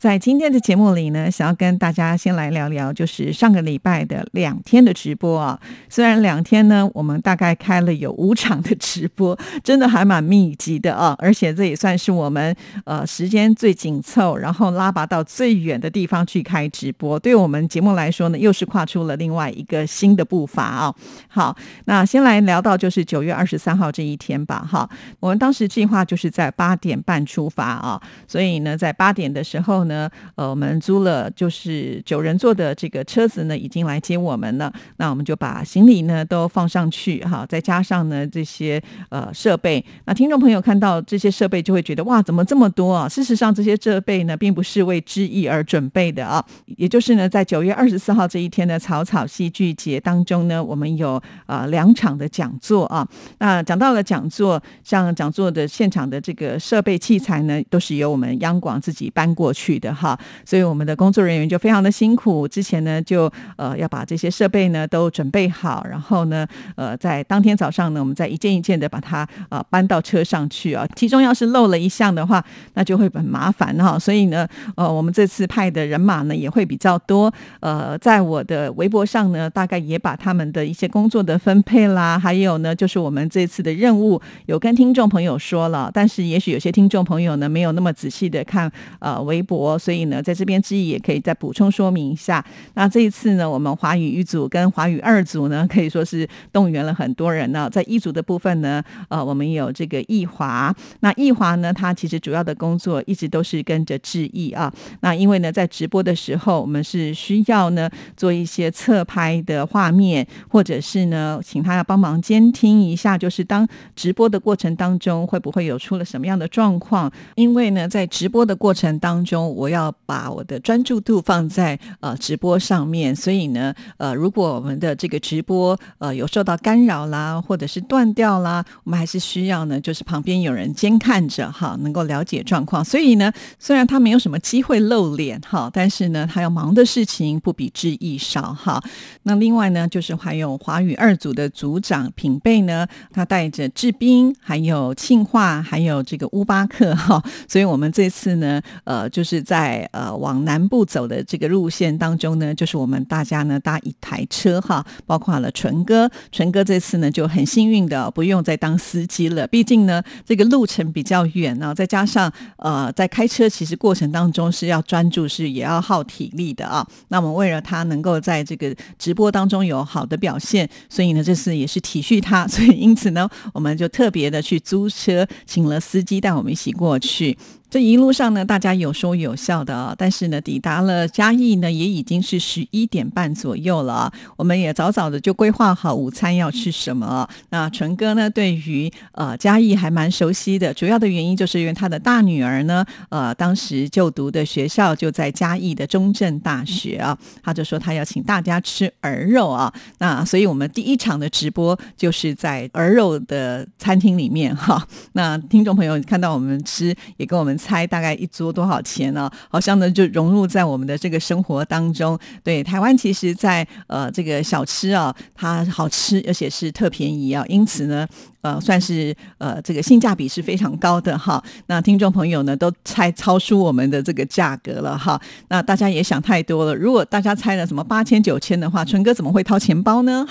在今天的节目里呢，想要跟大家先来聊聊，就是上个礼拜的两天的直播啊。虽然两天呢，我们大概开了有五场的直播，真的还蛮密集的啊。而且这也算是我们呃时间最紧凑，然后拉拔到最远的地方去开直播。对我们节目来说呢，又是跨出了另外一个新的步伐啊。好，那先来聊到就是九月二十三号这一天吧。哈，我们当时计划就是在八点半出发啊，所以呢，在八点的时候。呢呃，我们租了就是九人座的这个车子呢，已经来接我们了。那我们就把行李呢都放上去哈，再加上呢这些呃设备。那听众朋友看到这些设备，就会觉得哇，怎么这么多啊？事实上，这些设备呢，并不是为之意而准备的啊。也就是呢，在九月二十四号这一天的草草戏剧节当中呢，我们有呃两场的讲座啊。那讲到了讲座，像讲座的现场的这个设备器材呢，都是由我们央广自己搬过去。的哈，所以我们的工作人员就非常的辛苦。之前呢，就呃要把这些设备呢都准备好，然后呢，呃，在当天早上呢，我们再一件一件的把它呃搬到车上去啊。其中要是漏了一项的话，那就会很麻烦哈。所以呢，呃，我们这次派的人马呢也会比较多。呃，在我的微博上呢，大概也把他们的一些工作的分配啦，还有呢，就是我们这次的任务有跟听众朋友说了。但是也许有些听众朋友呢没有那么仔细的看呃微博。所以呢，在这边之意也可以再补充说明一下。那这一次呢，我们华语一组跟华语二组呢，可以说是动员了很多人呢。在一组的部分呢，呃，我们有这个易华。那易华呢，他其实主要的工作一直都是跟着志毅啊。那因为呢，在直播的时候，我们是需要呢做一些侧拍的画面，或者是呢，请他要帮忙监听一下，就是当直播的过程当中，会不会有出了什么样的状况？因为呢，在直播的过程当中，我要把我的专注度放在呃直播上面，所以呢，呃，如果我们的这个直播呃有受到干扰啦，或者是断掉啦，我们还是需要呢，就是旁边有人监看着哈，能够了解状况。所以呢，虽然他没有什么机会露脸哈，但是呢，他要忙的事情不比志毅少哈。那另外呢，就是还有华语二组的组长品贝呢，他带着志斌，还有庆化，还有这个乌巴克哈，所以我们这次呢，呃，就是。在呃往南部走的这个路线当中呢，就是我们大家呢搭一台车哈，包括了纯哥，纯哥这次呢就很幸运的不用再当司机了，毕竟呢这个路程比较远呢，再加上呃在开车其实过程当中是要专注，是也要耗体力的啊。那么为了他能够在这个直播当中有好的表现，所以呢这次也是体恤他，所以因此呢我们就特别的去租车，请了司机带我们一起过去。这一路上呢，大家有说有笑的啊，但是呢，抵达了嘉义呢，也已经是十一点半左右了。我们也早早的就规划好午餐要吃什么。那纯哥呢，对于呃嘉义还蛮熟悉的，主要的原因就是因为他的大女儿呢，呃，当时就读的学校就在嘉义的中正大学啊，他就说他要请大家吃鹅肉啊。那所以我们第一场的直播就是在鹅肉的餐厅里面哈。那听众朋友看到我们吃，也跟我们。猜大概一桌多少钱呢？好像呢就融入在我们的这个生活当中。对，台湾其实，在呃这个小吃啊，它好吃，而且是特便宜啊，因此呢。呃，算是呃，这个性价比是非常高的哈。那听众朋友呢，都猜超出我们的这个价格了哈。那大家也想太多了。如果大家猜了什么八千九千的话，纯哥怎么会掏钱包呢？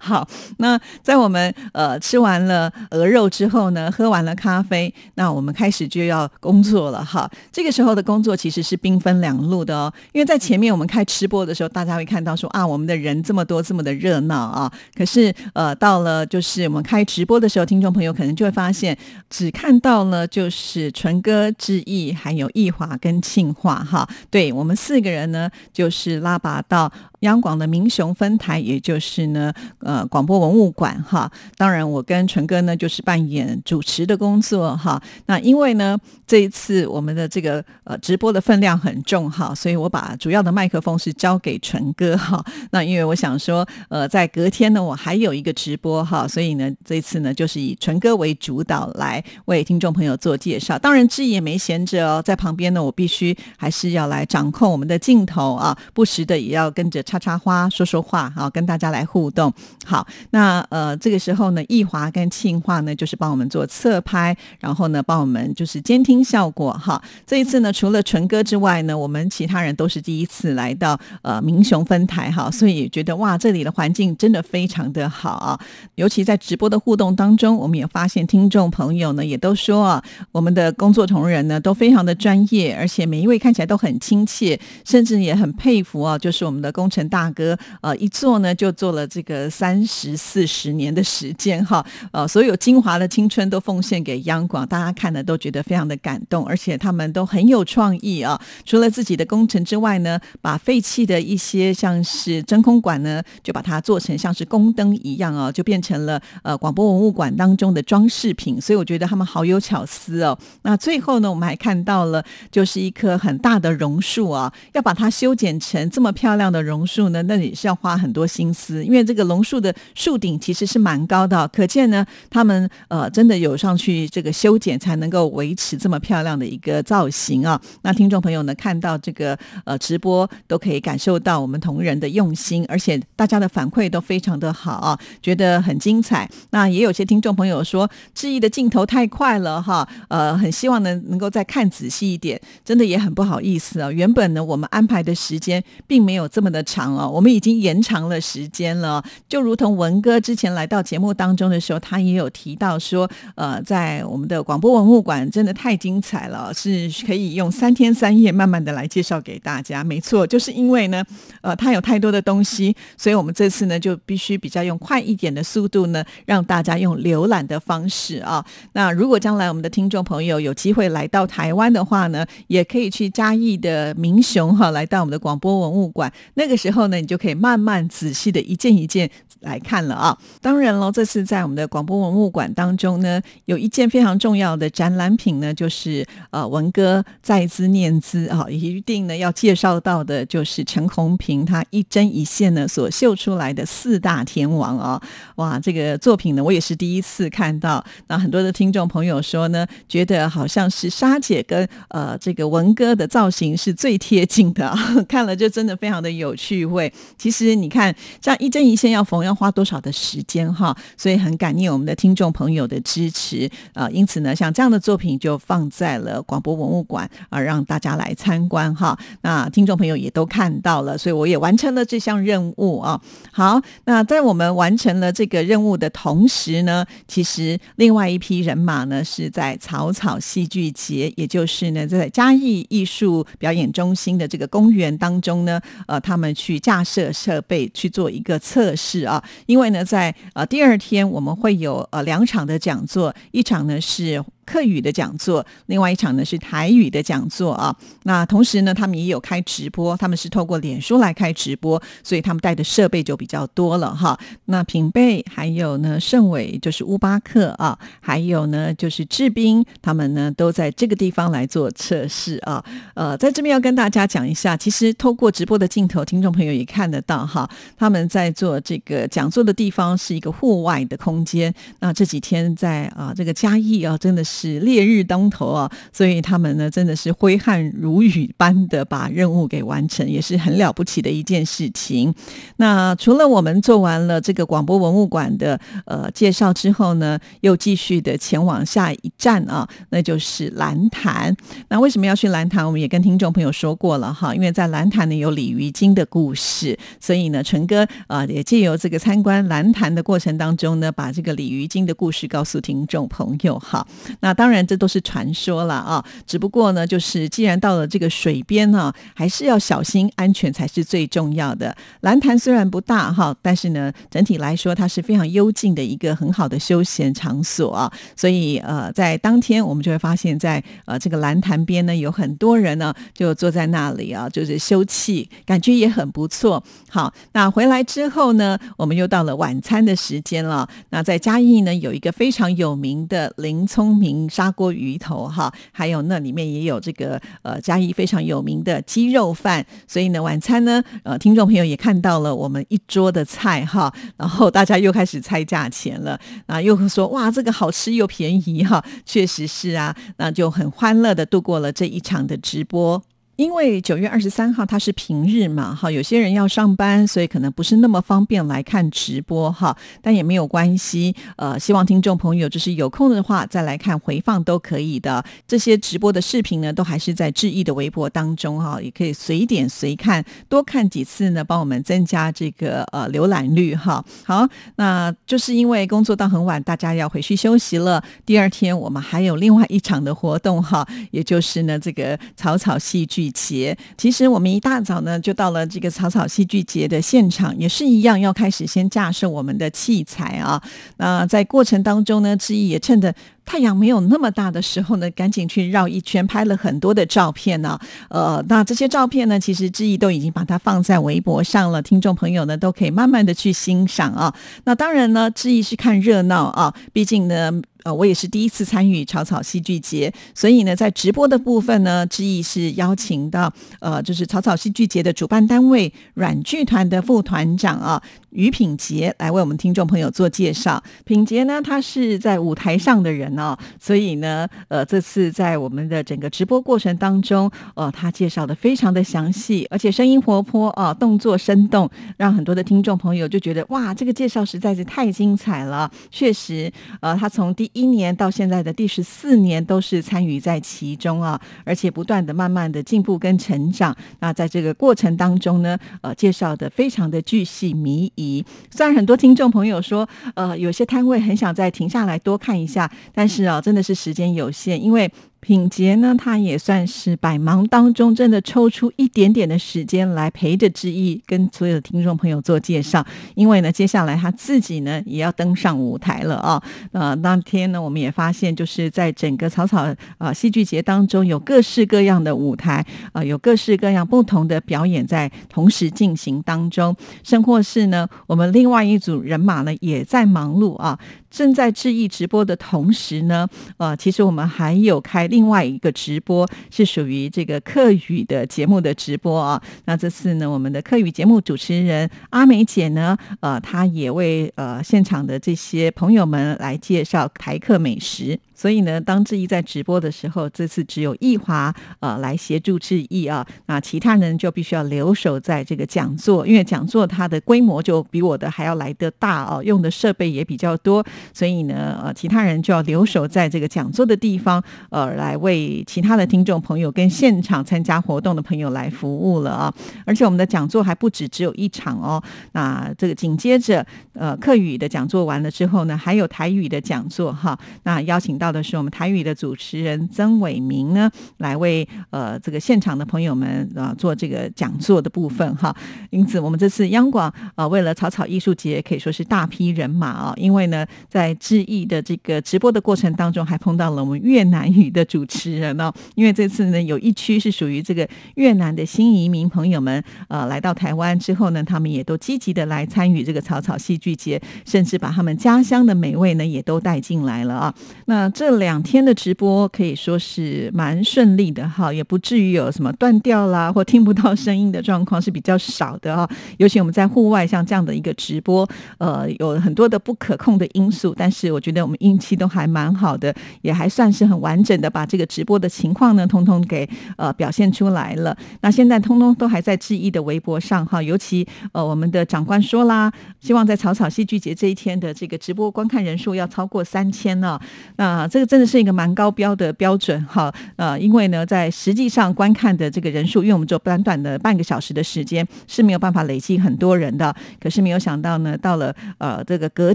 好，那在我们呃吃完了鹅肉之后呢，喝完了咖啡，那我们开始就要工作了哈。这个时候的工作其实是兵分两路的哦，因为在前面我们开吃播的时候，大家会看到说啊，我们的人这么多，这么的热闹啊。可是呃，到了就是。我们开直播的时候，听众朋友可能就会发现，只看到了就是纯哥之意，还有易华跟庆华哈。对我们四个人呢，就是拉拔到。央广的民雄分台，也就是呢呃广播文物馆哈。当然，我跟纯哥呢就是扮演主持的工作哈。那因为呢这一次我们的这个呃直播的分量很重哈，所以我把主要的麦克风是交给纯哥哈。那因为我想说呃在隔天呢我还有一个直播哈，所以呢这一次呢就是以纯哥为主导来为听众朋友做介绍。当然志也没闲着哦，在旁边呢我必须还是要来掌控我们的镜头啊，不时的也要跟着插插花说说话啊，跟大家来互动。好，那呃这个时候呢，易华跟庆华呢就是帮我们做侧拍，然后呢帮我们就是监听效果哈。这一次呢，除了纯哥之外呢，我们其他人都是第一次来到呃明雄分台哈，所以觉得哇，这里的环境真的非常的好啊。尤其在直播的互动当中，我们也发现听众朋友呢也都说啊，我们的工作同仁呢都非常的专业，而且每一位看起来都很亲切，甚至也很佩服啊，就是我们的工程大哥，呃，一做呢就做了这个三十四十年的时间哈，呃，所有精华的青春都奉献给央广，大家看了都觉得非常的感动，而且他们都很有创意啊。除了自己的工程之外呢，把废弃的一些像是真空管呢，就把它做成像是宫灯一样啊，就变成了呃广播文物馆当中的装饰品。所以我觉得他们好有巧思哦。那最后呢，我们还看到了就是一棵很大的榕树啊，要把它修剪成这么漂亮的榕树树呢，那也是要花很多心思，因为这个龙树的树顶其实是蛮高的，可见呢，他们呃真的有上去这个修剪，才能够维持这么漂亮的一个造型啊。那听众朋友呢，看到这个呃直播都可以感受到我们同仁的用心，而且大家的反馈都非常的好啊，觉得很精彩。那也有些听众朋友说，志毅的镜头太快了哈，呃，很希望能能够再看仔细一点，真的也很不好意思啊。原本呢，我们安排的时间并没有这么的长哦，我们已经延长了时间了。就如同文哥之前来到节目当中的时候，他也有提到说，呃，在我们的广播文物馆真的太精彩了，是可以用三天三夜慢慢的来介绍给大家。没错，就是因为呢，呃，它有太多的东西，所以我们这次呢就必须比较用快一点的速度呢，让大家用浏览的方式啊。那如果将来我们的听众朋友有机会来到台湾的话呢，也可以去嘉义的民雄哈，来到我们的广播文物馆。那个之后呢，你就可以慢慢仔细的一件一件来看了啊。当然喽，这次在我们的广播文物馆当中呢，有一件非常重要的展览品呢，就是呃文哥在兹念兹啊，一定呢要介绍到的，就是陈红平他一针一线呢所绣出来的四大天王啊。哇，这个作品呢，我也是第一次看到。那很多的听众朋友说呢，觉得好像是莎姐跟呃这个文哥的造型是最贴近的，看了就真的非常的有趣味。其实你看，这样一针一线要缝要花多少的时间哈，所以很感念我们的听众朋友的支持啊。因此呢，像这样的作品就放在了广播文物馆啊，让大家来参观哈。那听众朋友也都看到了，所以我也完成了这项任务啊。好，那在我们完成了这个任务的同时呢，其实另外一批人马呢是在草草戏剧节，也就是呢在嘉义艺术表演中心的这个公园当中呢，呃，他们去架设设备去做一个测试啊。因为呢，在呃第二天我们会有呃两场的讲座，一场呢是。客语的讲座，另外一场呢是台语的讲座啊。那同时呢，他们也有开直播，他们是透过脸书来开直播，所以他们带的设备就比较多了哈。那品贝还有呢，盛伟就是乌巴克啊，还有呢就是志斌，他们呢都在这个地方来做测试啊。呃，在这边要跟大家讲一下，其实透过直播的镜头，听众朋友也看得到哈，他们在做这个讲座的地方是一个户外的空间。那这几天在啊这个嘉义啊，真的是。是烈日当头啊，所以他们呢真的是挥汗如雨般的把任务给完成，也是很了不起的一件事情。那除了我们做完了这个广播文物馆的呃介绍之后呢，又继续的前往下一站啊，那就是蓝潭。那为什么要去蓝潭？我们也跟听众朋友说过了哈，因为在蓝潭呢有鲤鱼精的故事，所以呢纯哥啊也借由这个参观蓝潭的过程当中呢，把这个鲤鱼精的故事告诉听众朋友哈。那当然这都是传说了啊，只不过呢，就是既然到了这个水边呢，还是要小心安全才是最重要的。蓝潭虽然不大哈，但是呢，整体来说它是非常幽静的一个很好的休闲场所啊。所以呃，在当天我们就会发现，在呃这个蓝潭边呢，有很多人呢就坐在那里啊，就是休憩，感觉也很不错。好，那回来之后呢，我们又到了晚餐的时间了。那在嘉义呢，有一个非常有名的林聪明砂锅鱼头哈，还有那里面也有这个呃嘉义非常有名的鸡肉饭。所以呢，晚餐呢，呃，听众朋友也看到了我们一桌的菜哈，然后大家又开始猜价钱了啊，又说哇，这个好吃又便宜哈，确实是啊，那就很欢乐的度过了这一场的直播。因为九月二十三号它是平日嘛，哈，有些人要上班，所以可能不是那么方便来看直播哈，但也没有关系。呃，希望听众朋友就是有空的话再来看回放都可以的。这些直播的视频呢，都还是在志毅的微博当中哈，也可以随点随看，多看几次呢，帮我们增加这个呃浏览率哈。好，那就是因为工作到很晚，大家要回去休息了。第二天我们还有另外一场的活动哈，也就是呢这个草草戏剧。节，其实我们一大早呢就到了这个草草戏剧节的现场，也是一样要开始先架设我们的器材啊。那在过程当中呢，志毅也趁着太阳没有那么大的时候呢，赶紧去绕一圈，拍了很多的照片呢。呃，那这些照片呢，其实志毅都已经把它放在微博上了，听众朋友呢都可以慢慢的去欣赏啊。那当然呢，志毅是看热闹啊，毕竟呢。呃，我也是第一次参与草草戏剧节，所以呢，在直播的部分呢，志毅是邀请到呃，就是草草戏剧节的主办单位软剧团的副团长啊。于品杰来为我们听众朋友做介绍。品杰呢，他是在舞台上的人哦，所以呢，呃，这次在我们的整个直播过程当中，呃，他介绍的非常的详细，而且声音活泼啊，动作生动，让很多的听众朋友就觉得哇，这个介绍实在是太精彩了。确实，呃，他从第一年到现在的第十四年都是参与在其中啊，而且不断的慢慢的进步跟成长。那在这个过程当中呢，呃，介绍的非常的巨细靡遗。虽然很多听众朋友说，呃，有些摊位很想再停下来多看一下，但是啊，真的是时间有限，因为。品杰呢，他也算是百忙当中真的抽出一点点的时间来陪着志毅跟所有的听众朋友做介绍。因为呢，接下来他自己呢也要登上舞台了啊。呃，当天呢，我们也发现，就是在整个草草啊戏剧节当中，有各式各样的舞台啊，有各式各样不同的表演在同时进行当中。甚或是呢，我们另外一组人马呢也在忙碌啊。正在致意直播的同时呢，呃，其实我们还有开另外一个直播，是属于这个客语的节目的直播啊。那这次呢，我们的客语节目主持人阿美姐呢，呃，她也为呃现场的这些朋友们来介绍台客美食。所以呢，当志毅在直播的时候，这次只有易华呃来协助志毅啊，那其他人就必须要留守在这个讲座，因为讲座它的规模就比我的还要来得大哦，用的设备也比较多，所以呢，呃，其他人就要留守在这个讲座的地方，呃，来为其他的听众朋友跟现场参加活动的朋友来服务了啊。而且我们的讲座还不止只有一场哦，那这个紧接着呃客语的讲座完了之后呢，还有台语的讲座哈，那邀请到。的是我们台语的主持人曾伟明呢，来为呃这个现场的朋友们啊做这个讲座的部分哈。因此，我们这次央广啊为了草草艺术节可以说是大批人马啊，因为呢在致意的这个直播的过程当中，还碰到了我们越南语的主持人呢。因为这次呢有一区是属于这个越南的新移民朋友们呃来到台湾之后呢，他们也都积极的来参与这个草草戏剧节，甚至把他们家乡的美味呢也都带进来了啊。那这两天的直播可以说是蛮顺利的哈，也不至于有什么断掉啦或听不到声音的状况是比较少的哈。尤其我们在户外像这样的一个直播，呃，有很多的不可控的因素，但是我觉得我们运气都还蛮好的，也还算是很完整的把这个直播的情况呢，通通给呃表现出来了。那现在通通都还在质疑的微博上哈，尤其呃我们的长官说啦，希望在草草戏剧节这一天的这个直播观看人数要超过三千呢。那这个真的是一个蛮高标的标准哈。呃，因为呢，在实际上观看的这个人数，因为我们只有短短的半个小时的时间是没有办法累积很多人的。可是没有想到呢，到了呃这个隔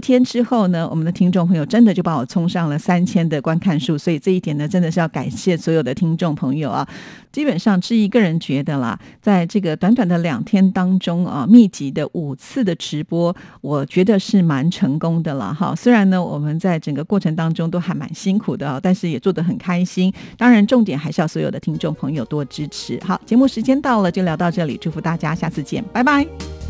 天之后呢，我们的听众朋友真的就把我冲上了三千的观看数，所以这一点呢，真的是要感谢所有的听众朋友啊。基本上，志毅个人觉得啦，在这个短短的两天当中啊，密集的五次的直播，我觉得是蛮成功的了哈。虽然呢，我们在整个过程当中都还蛮辛苦的，但是也做得很开心。当然，重点还是要所有的听众朋友多支持。好，节目时间到了，就聊到这里，祝福大家，下次见，拜拜。